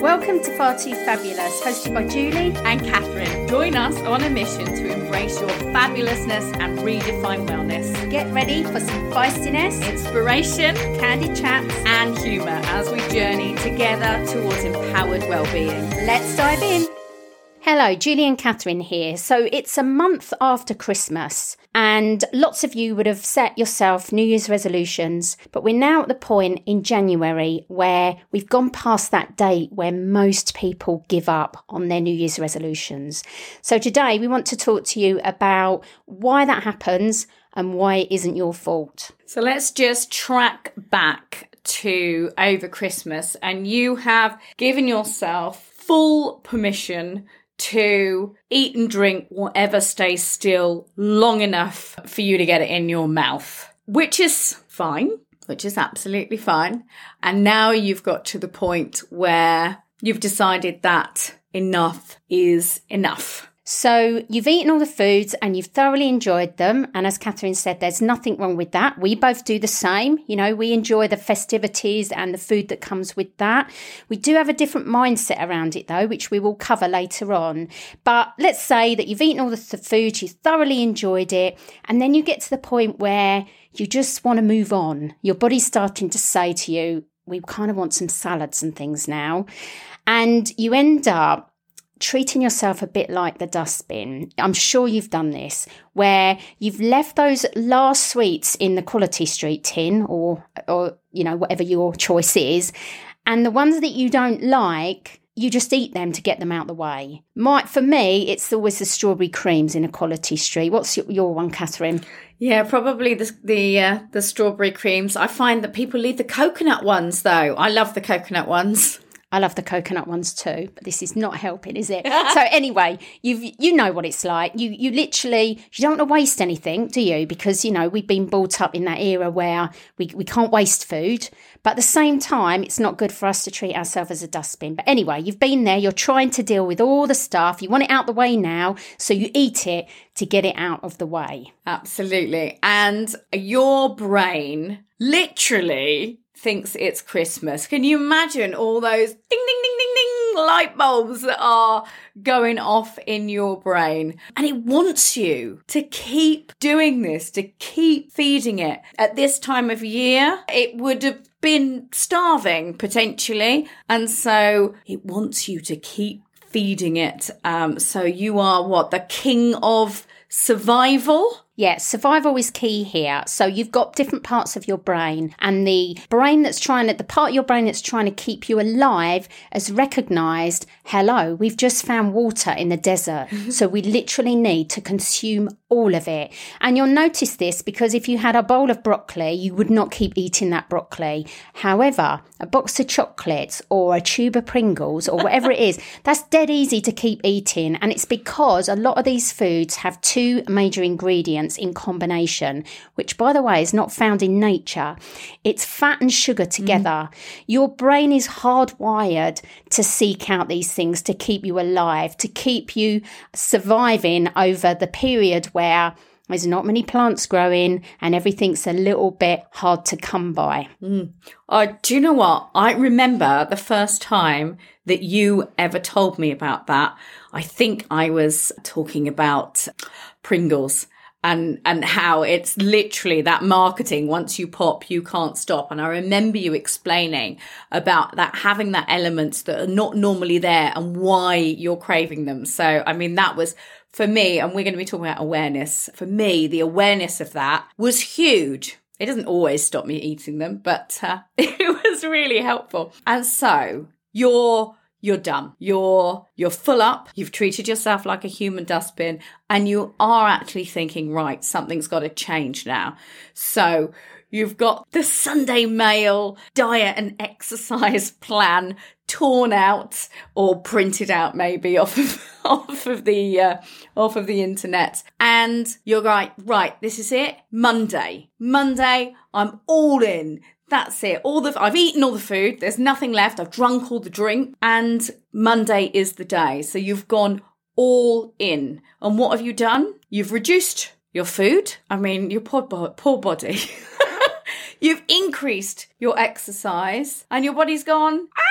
Welcome to Far Too Fabulous, hosted by Julie and Catherine. Join us on a mission to embrace your fabulousness and redefine wellness. Get ready for some feistiness, inspiration, candid chats, and humour as we journey together towards empowered well-being. Let's dive in. Hello, Julie and Catherine here. So it's a month after Christmas, and lots of you would have set yourself New Year's resolutions, but we're now at the point in January where we've gone past that date where most people give up on their New Year's resolutions. So today we want to talk to you about why that happens and why it isn't your fault. So let's just track back to over Christmas, and you have given yourself full permission to eat and drink whatever stays still long enough for you to get it in your mouth, which is fine, which is absolutely fine. And now you've got to the point where you've decided that enough is enough. So you've eaten all the foods and you've thoroughly enjoyed them. And as Catherine said, there's nothing wrong with that. We both do the same. You know, we enjoy the festivities and the food that comes with that. We do have a different mindset around it though, which we will cover later on. But let's say that you've eaten all the th- food, you thoroughly enjoyed it. And then you get to the point where you just want to move on. Your body's starting to say to you, we kind of want some salads and things now. And you end up treating yourself a bit like the dustbin. I'm sure you've done this, where you've left those last sweets in the quality street tin or or you know whatever your choice is, and the ones that you don't like you just eat them to get them out the way. My, for me, it's always the strawberry creams in a quality Street. What's your, your one, Catherine? Yeah, probably the the uh, the strawberry creams. I find that people leave the coconut ones though. I love the coconut ones. I love the coconut ones too, but this is not helping, is it? so anyway, you you know what it's like. You you literally you don't want to waste anything, do you? Because you know we've been brought up in that era where we we can't waste food, but at the same time, it's not good for us to treat ourselves as a dustbin. But anyway, you've been there. You're trying to deal with all the stuff. You want it out the way now, so you eat it to get it out of the way. Absolutely, and your brain literally thinks it's Christmas. Can you imagine all those ding, ding, ding, ding, ding light bulbs that are going off in your brain? And it wants you to keep doing this, to keep feeding it. At this time of year, it would have been starving potentially. And so it wants you to keep feeding it. Um, so you are what? The king of survival? Yeah, survival is key here. So you've got different parts of your brain, and the brain that's trying to, the part of your brain that's trying to keep you alive has recognized, hello, we've just found water in the desert. so we literally need to consume all of it. And you'll notice this because if you had a bowl of broccoli, you would not keep eating that broccoli. However, a box of chocolates or a tube of Pringles or whatever it is, that's dead easy to keep eating. And it's because a lot of these foods have two major ingredients in combination, which, by the way, is not found in nature. It's fat and sugar together. Mm. Your brain is hardwired to seek out these things to keep you alive, to keep you surviving over the period where there's not many plants growing and everything's a little bit hard to come by. Mm. Uh, do you know what? I remember the first time that you ever told me about that. I think I was talking about Pringles and and how it's literally that marketing once you pop you can't stop. And i remember you explaining about that having that elements that are not normally there and why you're craving them. So i mean that was for me and we're going to be talking about awareness for me the awareness of that was huge. It doesn't always stop me eating them but uh, it was really helpful. And so your you're done. You're you're full up. You've treated yourself like a human dustbin and you are actually thinking, right, something's got to change now. So You've got the Sunday Mail diet and exercise plan torn out or printed out maybe off of, off of the uh, off of the internet and you're like right this is it monday monday i'm all in that's it. All the I've eaten all the food. There's nothing left. I've drunk all the drink and Monday is the day. So you've gone all in. And what have you done? You've reduced your food. I mean, your poor, poor body. You've increased your exercise and your body's gone, ah!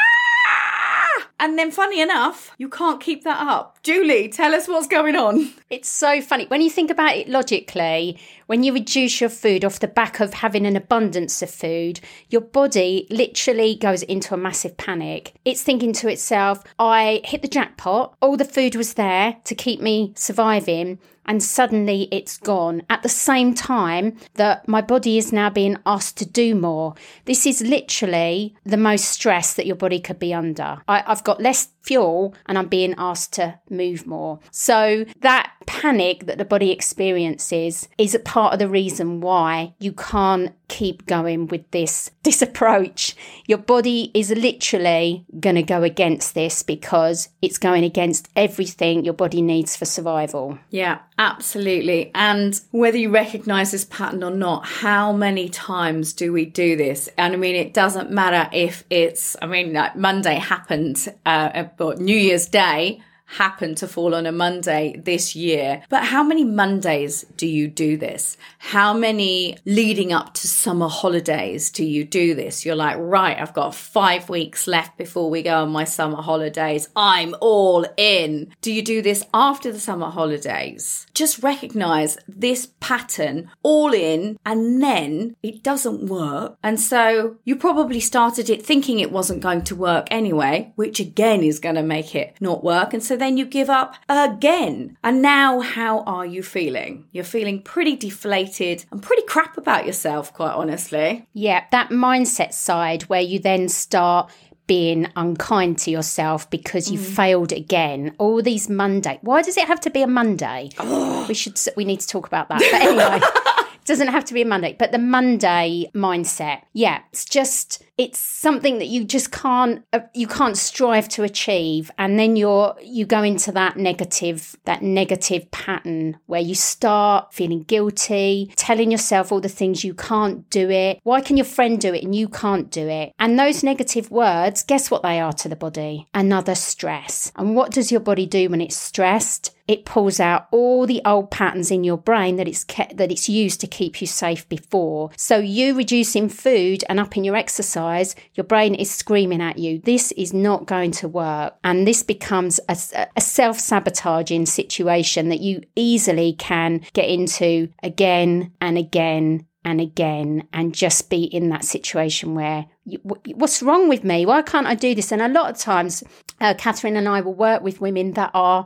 And then, funny enough, you can't keep that up. Julie, tell us what's going on. It's so funny. When you think about it logically, when you reduce your food off the back of having an abundance of food, your body literally goes into a massive panic. It's thinking to itself, I hit the jackpot, all the food was there to keep me surviving and suddenly it's gone at the same time that my body is now being asked to do more. This is literally the most stress that your body could be under. I, have got less fuel and I'm being asked to move more. So that panic that the body experiences is a part of the reason why you can't keep going with this this approach. Your body is literally going to go against this because it's going against everything your body needs for survival. Yeah, absolutely. And whether you recognize this pattern or not, how many times do we do this? And I mean, it doesn't matter if it's, I mean, like Monday happened, uh, or New Year's Day happened to fall on a Monday this year. But how many Mondays do you do this? How many leading up to summer holidays do you do this? You're like, right, I've got five weeks left before we go on my summer holidays. I'm all in. Do you do this after the summer holidays? Just recognize this pattern, all in, and then it doesn't work. And so you probably started it thinking it wasn't going to work anyway, which again is going to make it not work. And so then you give up again. And now, how are you feeling? You're feeling pretty deflated and pretty crap about yourself, quite honestly. Yeah, that mindset side where you then start being unkind to yourself because you mm. failed again. All these Monday. Why does it have to be a Monday? Oh. We should. We need to talk about that. But anyway, it doesn't have to be a Monday. But the Monday mindset. Yeah, it's just it's something that you just can't uh, you can't strive to achieve. And then you're you go into that negative that negative pattern where you start feeling guilty telling yourself all the things you can't do it. Why can your friend do it and you can't do it? And those negative words guess what they are to the body? Another stress. And what does your body do when it's stressed? It pulls out all the old patterns in your brain that it's kept, that it's used to keep you safe before. So you reducing food and upping your exercise, your brain is screaming at you, this is not going to work. And this becomes a, a self-sabotaging situation that you easily can get into again and again and again and just be in that situation where what's wrong with me? Why can't i do this? And a lot of times uh, catherine and i will work with women that are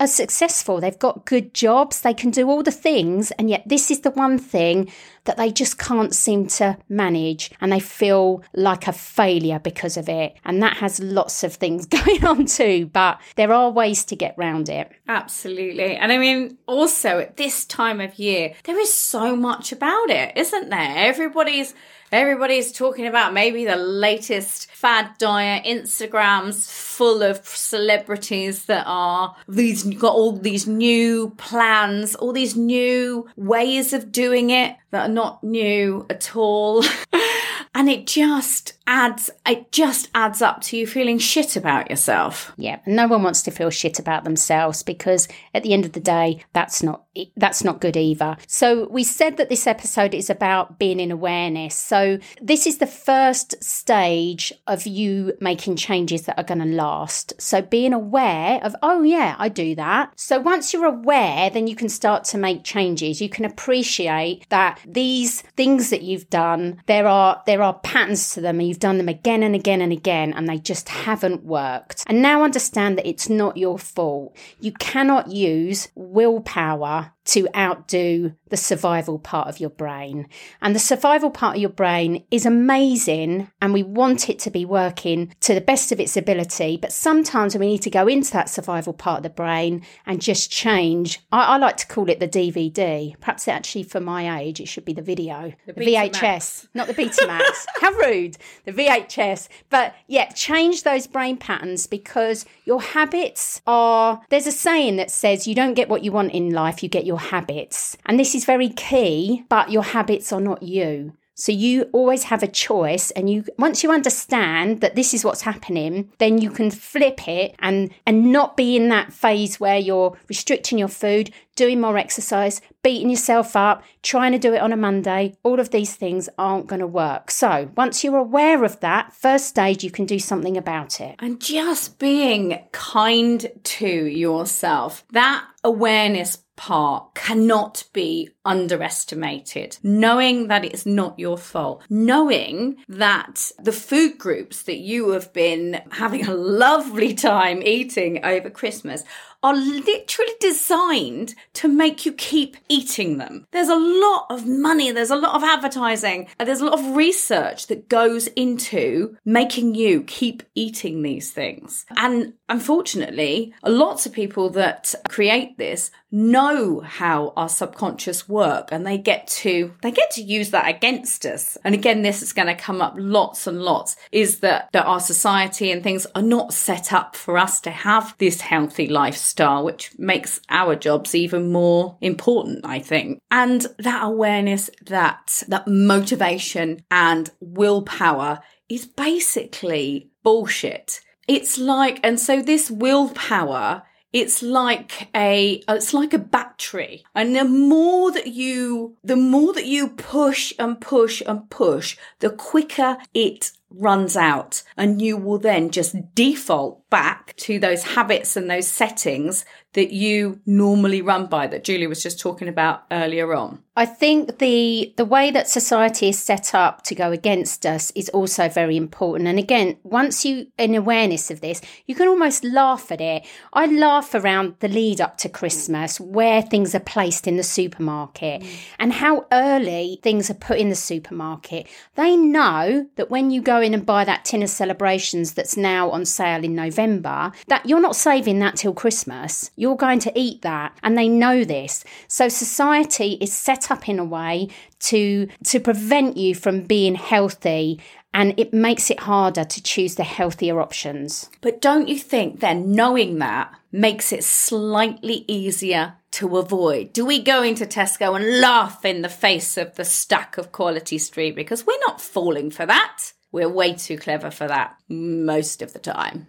are successful. They've got good jobs. They can do all the things. And yet, this is the one thing that they just can't seem to manage. And they feel like a failure because of it. And that has lots of things going on too. But there are ways to get round it. Absolutely. And I mean, also at this time of year, there is so much about it, isn't there? Everybody's Everybody's talking about maybe the latest fad diet. Instagram's full of celebrities that are these got all these new plans, all these new ways of doing it that are not new at all. and it just adds it just adds up to you feeling shit about yourself. Yeah, no one wants to feel shit about themselves because at the end of the day that's not that's not good either. So we said that this episode is about being in awareness. So this is the first stage of you making changes that are going to last. So being aware of oh yeah, I do that. So once you're aware, then you can start to make changes. You can appreciate that these things that you've done, there are there are patterns to them you've You've done them again and again and again, and they just haven't worked. And now understand that it's not your fault. You cannot use willpower to outdo the survival part of your brain. And the survival part of your brain is amazing and we want it to be working to the best of its ability. But sometimes we need to go into that survival part of the brain and just change. I, I like to call it the DVD. Perhaps actually for my age, it should be the video, the, the VHS, Max. not the Betamax. How rude, the VHS. But yeah, change those brain patterns because your habits are, there's a saying that says you don't get what you want in life, you get your your habits. And this is very key, but your habits are not you. So you always have a choice and you once you understand that this is what's happening, then you can flip it and and not be in that phase where you're restricting your food, doing more exercise, beating yourself up, trying to do it on a Monday, all of these things aren't going to work. So once you're aware of that, first stage, you can do something about it. And just being kind to yourself, that awareness part cannot be underestimated. Knowing that it's not your fault. Knowing that the food groups that you have been having a lovely time eating over Christmas are literally designed to make you keep eating them. There's a lot of money, there's a lot of advertising, there's a lot of research that goes into making you keep eating these things. And unfortunately, lots of people that create this know how our subconscious work and they get to they get to use that against us and again this is going to come up lots and lots is that that our society and things are not set up for us to have this healthy lifestyle which makes our jobs even more important i think. And that awareness that that motivation and willpower is basically bullshit. It's like and so this willpower it's like a it's like a battery. And the more that you the more that you push and push and push the quicker it runs out and you will then just default back to those habits and those settings that you normally run by that Julie was just talking about earlier on. I think the the way that society is set up to go against us is also very important. And again, once you in awareness of this, you can almost laugh at it. I laugh around the lead up to Christmas, where things are placed in the supermarket mm. and how early things are put in the supermarket. They know that when you go in and buy that tin of celebrations that's now on sale in November, that you're not saving that till Christmas. You're going to eat that. And they know this. So society is set up in a way to to prevent you from being healthy and it makes it harder to choose the healthier options. But don't you think then knowing that makes it slightly easier to avoid? Do we go into Tesco and laugh in the face of the stack of quality street because we're not falling for that? We're way too clever for that most of the time.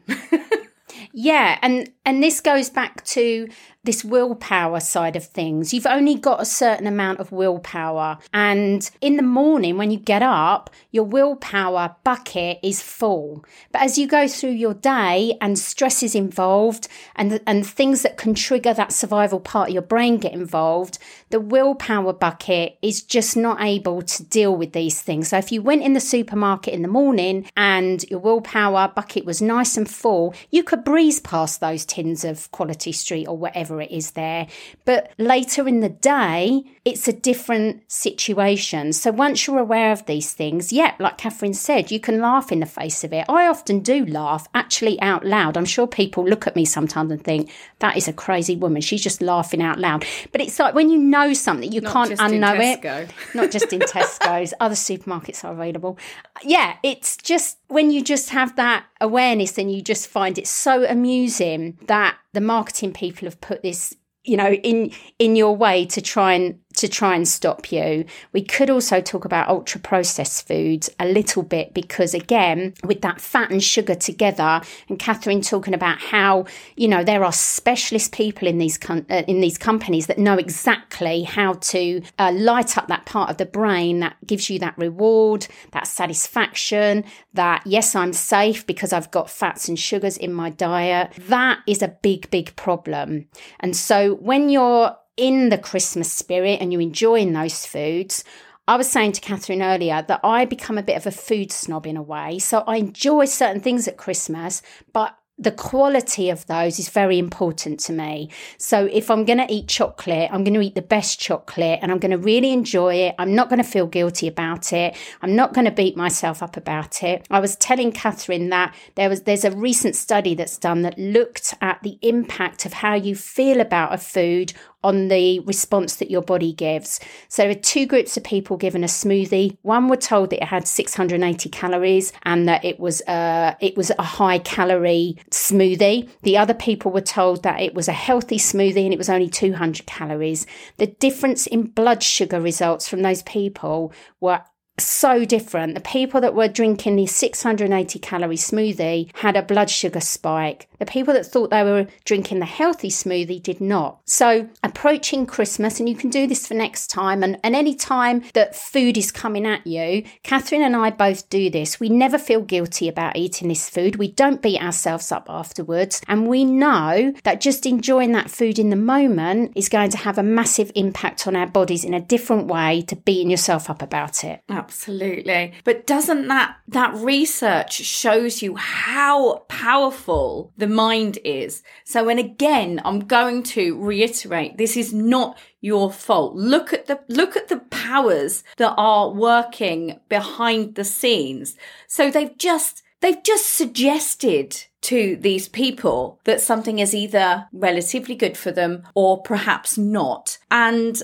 yeah, and and this goes back to this willpower side of things. You've only got a certain amount of willpower. And in the morning, when you get up, your willpower bucket is full. But as you go through your day and stress is involved and, and things that can trigger that survival part of your brain get involved, the willpower bucket is just not able to deal with these things. So if you went in the supermarket in the morning and your willpower bucket was nice and full, you could breeze past those tins of quality street or whatever whatever it is there. But later in the day, it's a different situation. So once you're aware of these things, yeah, like Catherine said, you can laugh in the face of it. I often do laugh actually out loud. I'm sure people look at me sometimes and think, that is a crazy woman. She's just laughing out loud. But it's like when you know something, you Not can't unknow it. Not just in Tesco's, other supermarkets are available. Yeah, it's just when you just have that awareness and you just find it so amusing that the marketing people have put this you know in in your way to try and to try and stop you. We could also talk about ultra processed foods a little bit because, again, with that fat and sugar together, and Catherine talking about how you know there are specialist people in these com- uh, in these companies that know exactly how to uh, light up that part of the brain that gives you that reward, that satisfaction, that yes, I'm safe because I've got fats and sugars in my diet. That is a big, big problem. And so when you're in the Christmas spirit and you're enjoying those foods, I was saying to Catherine earlier that I become a bit of a food snob in a way. So I enjoy certain things at Christmas, but the quality of those is very important to me. So if I'm going to eat chocolate, I'm going to eat the best chocolate and I'm going to really enjoy it. I'm not going to feel guilty about it. I'm not going to beat myself up about it. I was telling Catherine that there was there's a recent study that's done that looked at the impact of how you feel about a food on the response that your body gives. So there were two groups of people given a smoothie. One were told that it had 680 calories and that it was a, it was a high calorie smoothie. The other people were told that it was a healthy smoothie and it was only 200 calories. The difference in blood sugar results from those people were so different. The people that were drinking the 680 calorie smoothie had a blood sugar spike. The people that thought they were drinking the healthy smoothie did not. So, approaching Christmas, and you can do this for next time, and, and any time that food is coming at you, Catherine and I both do this. We never feel guilty about eating this food. We don't beat ourselves up afterwards. And we know that just enjoying that food in the moment is going to have a massive impact on our bodies in a different way to beating yourself up about it. Absolutely. But doesn't that that research shows you how powerful the mind is. So and again, I'm going to reiterate this is not your fault. Look at the look at the powers that are working behind the scenes. So they've just they've just suggested to these people that something is either relatively good for them or perhaps not. And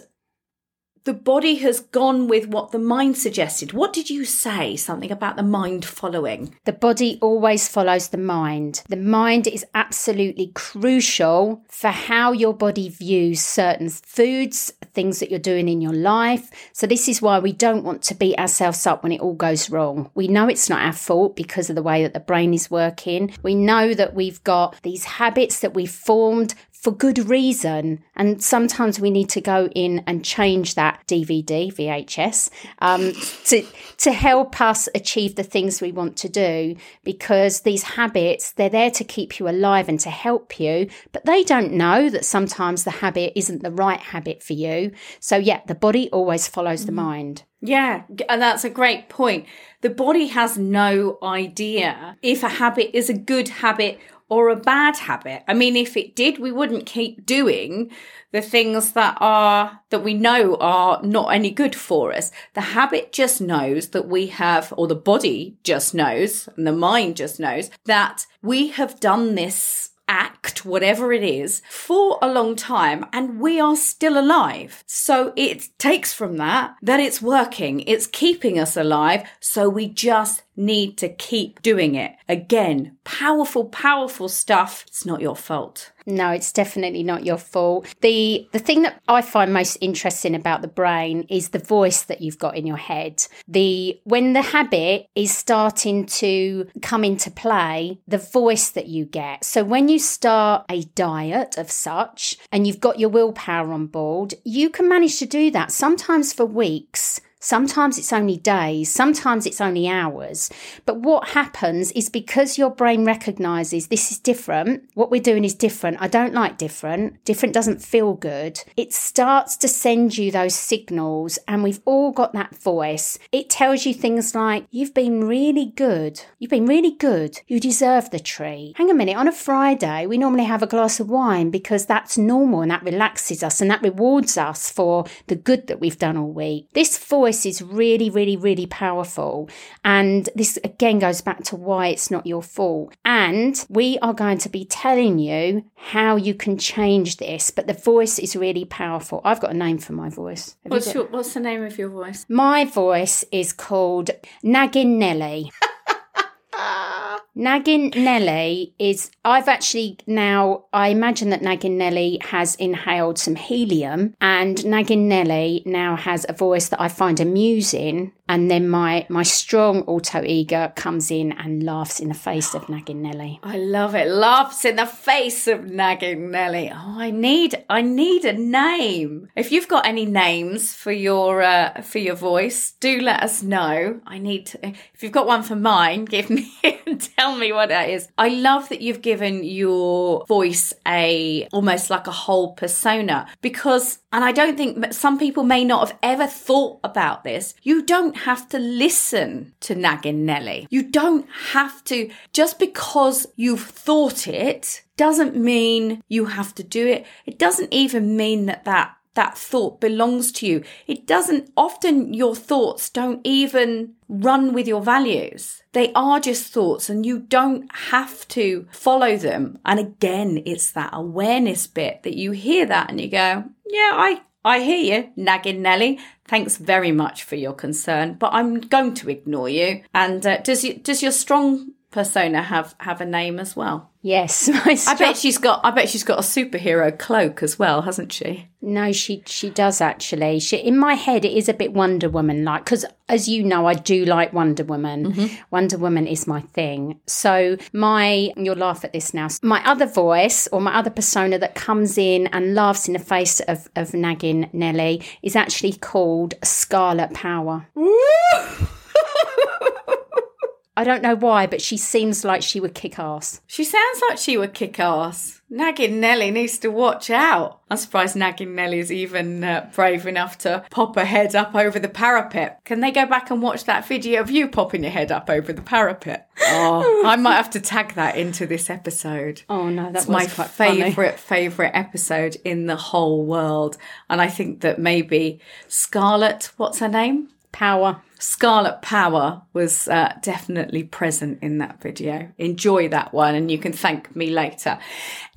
the body has gone with what the mind suggested. What did you say? Something about the mind following. The body always follows the mind. The mind is absolutely crucial for how your body views certain foods, things that you're doing in your life. So, this is why we don't want to beat ourselves up when it all goes wrong. We know it's not our fault because of the way that the brain is working. We know that we've got these habits that we've formed for good reason. And sometimes we need to go in and change that DVD, VHS, um, to, to help us achieve the things we want to do because these habits, they're there to keep you alive and to help you, but they don't know that sometimes the habit isn't the right habit for you. So, yeah, the body always follows the mm. mind. Yeah, and that's a great point. The body has no idea if a habit is a good habit or a bad habit. I mean, if it did, we wouldn't keep doing the things that are, that we know are not any good for us. The habit just knows that we have, or the body just knows, and the mind just knows that we have done this act, whatever it is, for a long time and we are still alive. So it takes from that that it's working, it's keeping us alive. So we just need to keep doing it. Again, powerful, powerful stuff. It's not your fault. No, it's definitely not your fault. The the thing that I find most interesting about the brain is the voice that you've got in your head. The when the habit is starting to come into play, the voice that you get. So when you start a diet of such and you've got your willpower on board, you can manage to do that sometimes for weeks Sometimes it's only days, sometimes it's only hours. But what happens is because your brain recognizes this is different, what we're doing is different. I don't like different. Different doesn't feel good. It starts to send you those signals, and we've all got that voice. It tells you things like, You've been really good. You've been really good. You deserve the treat. Hang a minute, on a Friday, we normally have a glass of wine because that's normal and that relaxes us and that rewards us for the good that we've done all week. This voice voice is really, really, really powerful. And this again goes back to why it's not your fault. And we are going to be telling you how you can change this, but the voice is really powerful. I've got a name for my voice. what's, your, what's the name of your voice? My voice is called Nagging Nelly. Nagging Nelly is, I've actually now, I imagine that Nagging Nelly has inhaled some helium and Nagging Nelly now has a voice that I find amusing and then my my strong alter ego comes in and laughs in the face of nagging Nelly. I love it. Laughs in the face of nagging Nelly. Oh, I need I need a name. If you've got any names for your uh, for your voice, do let us know. I need to. If you've got one for mine, give me tell me what that is. I love that you've given your voice a almost like a whole persona because and I don't think some people may not have ever thought about this. You don't have to listen to nagging Nelly. You don't have to, just because you've thought it doesn't mean you have to do it. It doesn't even mean that that that thought belongs to you. It doesn't, often your thoughts don't even run with your values. They are just thoughts and you don't have to follow them. And again, it's that awareness bit that you hear that and you go, yeah, I, I hear you, nagging Nelly. Thanks very much for your concern, but I'm going to ignore you. And uh, does you, does your strong persona have have a name as well? Yes, I bet she's got. I bet she's got a superhero cloak as well, hasn't she? No, she she does actually. She in my head it is a bit Wonder Woman like because as you know I do like Wonder Woman. Mm-hmm. Wonder Woman is my thing. So my you'll laugh at this now. My other voice or my other persona that comes in and laughs in the face of of nagging Nelly is actually called Scarlet Power. I don't know why, but she seems like she would kick ass. She sounds like she would kick ass. Nagging Nelly needs to watch out. I'm surprised Nagging Nelly is even uh, brave enough to pop her head up over the parapet. Can they go back and watch that video of you popping your head up over the parapet? Oh, I might have to tag that into this episode. Oh no, that's my favourite favourite episode in the whole world, and I think that maybe Scarlet, what's her name? Power. Scarlet Power was uh, definitely present in that video. Enjoy that one, and you can thank me later.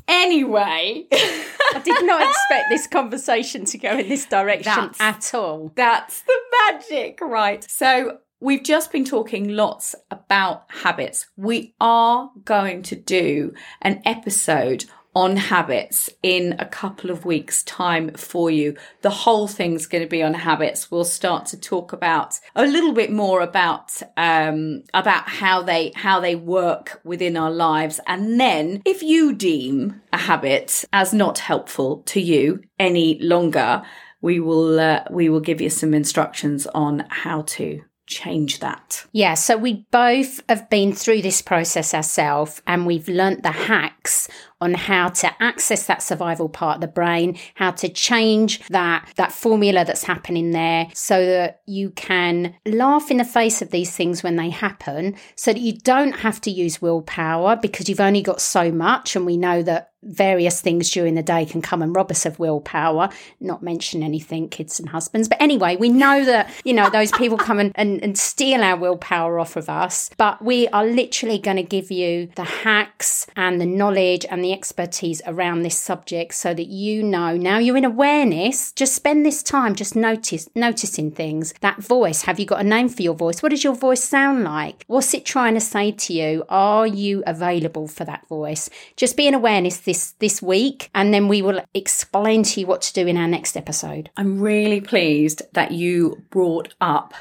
Anyway, I did not expect this conversation to go in this direction that's, at all. That's the magic, right? So, We've just been talking lots about habits. We are going to do an episode on habits in a couple of weeks time for you. The whole thing's going to be on habits. We'll start to talk about a little bit more about, um, about how they, how they work within our lives. And then if you deem a habit as not helpful to you any longer, we will, uh, we will give you some instructions on how to change that? Yeah, so we both have been through this process ourselves and we've learnt the hacks on how to access that survival part of the brain, how to change that that formula that's happening there so that you can laugh in the face of these things when they happen so that you don't have to use willpower because you've only got so much. And we know that various things during the day can come and rob us of willpower not mention anything kids and husbands. But anyway we know that you know those people come and, and, and steal our willpower off of us. But we are literally going to give you the hacks and the knowledge and the the expertise around this subject so that you know. Now you're in awareness just spend this time just notice noticing things. That voice have you got a name for your voice? What does your voice sound like? What's it trying to say to you? Are you available for that voice? Just be in awareness this this week and then we will explain to you what to do in our next episode. I'm really pleased that you brought up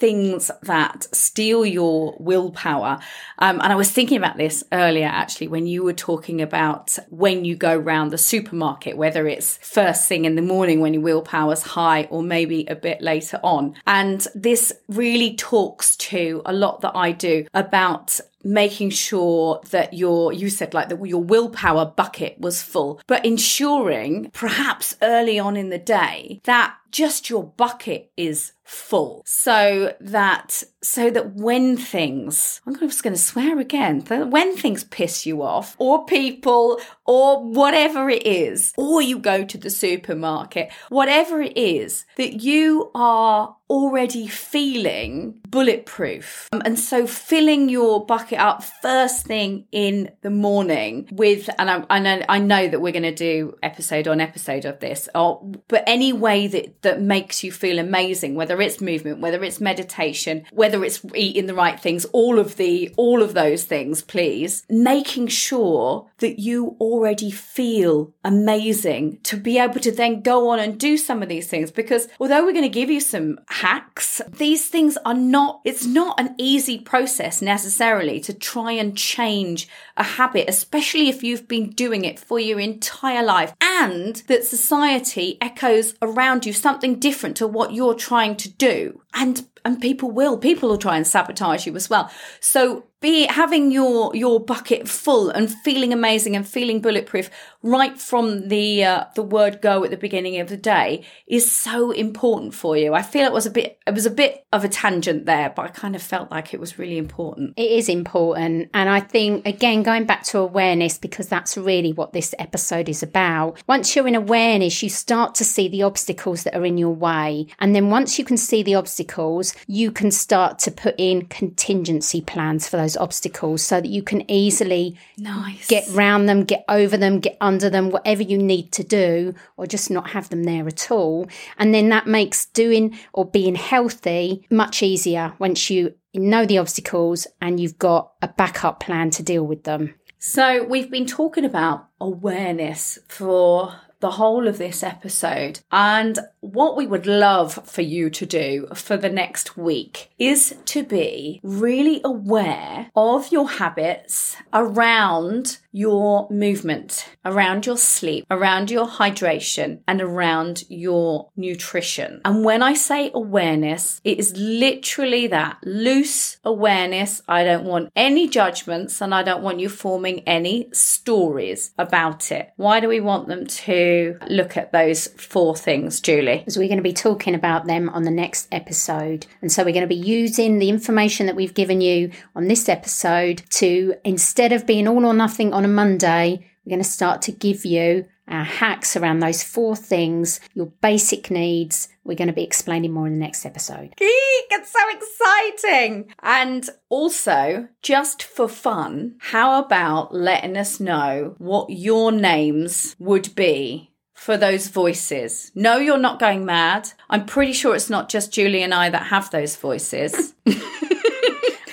things that steal your willpower. Um, and I was thinking about this earlier, actually, when you were talking about when you go round the supermarket, whether it's first thing in the morning when your willpower's high or maybe a bit later on. And this really talks to a lot that I do about making sure that your you said like that your willpower bucket was full but ensuring perhaps early on in the day that just your bucket is full. So that so that when things i'm just going to swear again when things piss you off or people or whatever it is or you go to the supermarket whatever it is that you are already feeling bulletproof um, and so filling your bucket up first thing in the morning with and I, I know I know that we're going to do episode on episode of this or but any way that that makes you feel amazing whether it's movement, whether it's meditation, whether it's eating the right things, all of the, all of those things, please, making sure that you already feel amazing to be able to then go on and do some of these things. Because although we're going to give you some hacks, these things are not, it's not an easy process necessarily to try and change a habit, especially if you've been doing it for your entire life and that society echoes around you something different to what you're trying to do. And and people will people will try and sabotage you as well so be having your your bucket full and feeling amazing and feeling bulletproof right from the uh, the word go at the beginning of the day is so important for you. I feel it was a bit it was a bit of a tangent there, but I kind of felt like it was really important. It is important, and I think again going back to awareness because that's really what this episode is about. Once you're in awareness, you start to see the obstacles that are in your way, and then once you can see the obstacles, you can start to put in contingency plans for those those obstacles so that you can easily Nice. get round them, get over them, get under them, whatever you need to do, or just not have them there at all. And then that makes doing or being healthy much easier once you know the obstacles and you've got a backup plan to deal with them. So, we've been talking about awareness for the whole of this episode. And what we would love for you to do for the next week is to be really aware of your habits around your movement, around your sleep, around your hydration, and around your nutrition. And when I say awareness, it is literally that loose awareness. I don't want any judgments and I don't want you forming any stories about it. Why do we want them to look at those four things, Julie? Because we're going to be talking about them on the next episode. And so we're going to be using the information that we've given you on this episode to, instead of being all or nothing on a Monday, we're going to start to give you our hacks around those four things, your basic needs. We're going to be explaining more in the next episode. Geek, it's so exciting. And also, just for fun, how about letting us know what your names would be for those voices? No, you're not going mad. I'm pretty sure it's not just Julie and I that have those voices.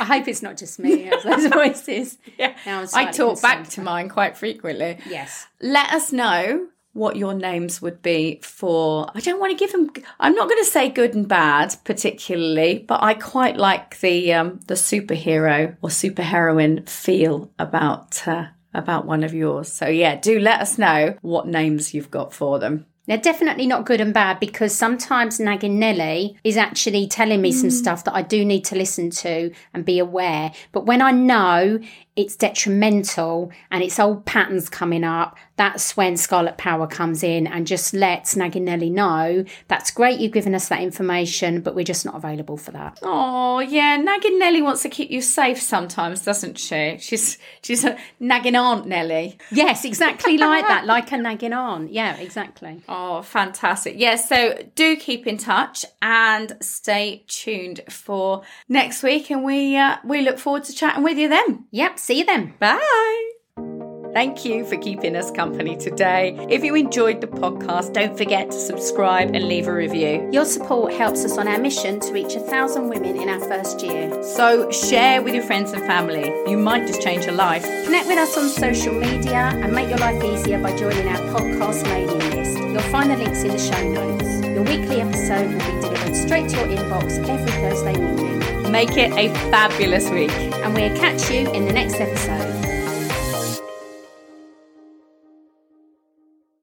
I hope it's not just me those voices. yeah. I talk back to mine quite frequently. Yes. Let us know what your names would be for. I don't want to give them. I'm not going to say good and bad particularly, but I quite like the um, the superhero or superheroine feel about uh, about one of yours. So yeah, do let us know what names you've got for them. They're definitely not good and bad because sometimes nagging Nelly is actually telling me some mm. stuff that I do need to listen to and be aware. But when I know it's detrimental and it's old patterns coming up, that's when Scarlet Power comes in and just lets nagging Nelly know that's great you've given us that information, but we're just not available for that. Oh yeah, nagging Nelly wants to keep you safe sometimes, doesn't she? She's she's a nagging Aunt Nelly. Yes, exactly like that, like a nagging aunt. Yeah, exactly. Oh, fantastic. Yes, so do keep in touch and stay tuned for next week and we uh, we look forward to chatting with you then. Yep, see you then. Bye. Thank you for keeping us company today. If you enjoyed the podcast, don't forget to subscribe and leave a review. Your support helps us on our mission to reach a thousand women in our first year. So share with your friends and family. You might just change your life. Connect with us on social media and make your life easier by joining our podcast mailing list. You'll find the links in the show notes. Your weekly episode will be delivered straight to your inbox every Thursday morning. Make it a fabulous week. And we'll catch you in the next episode.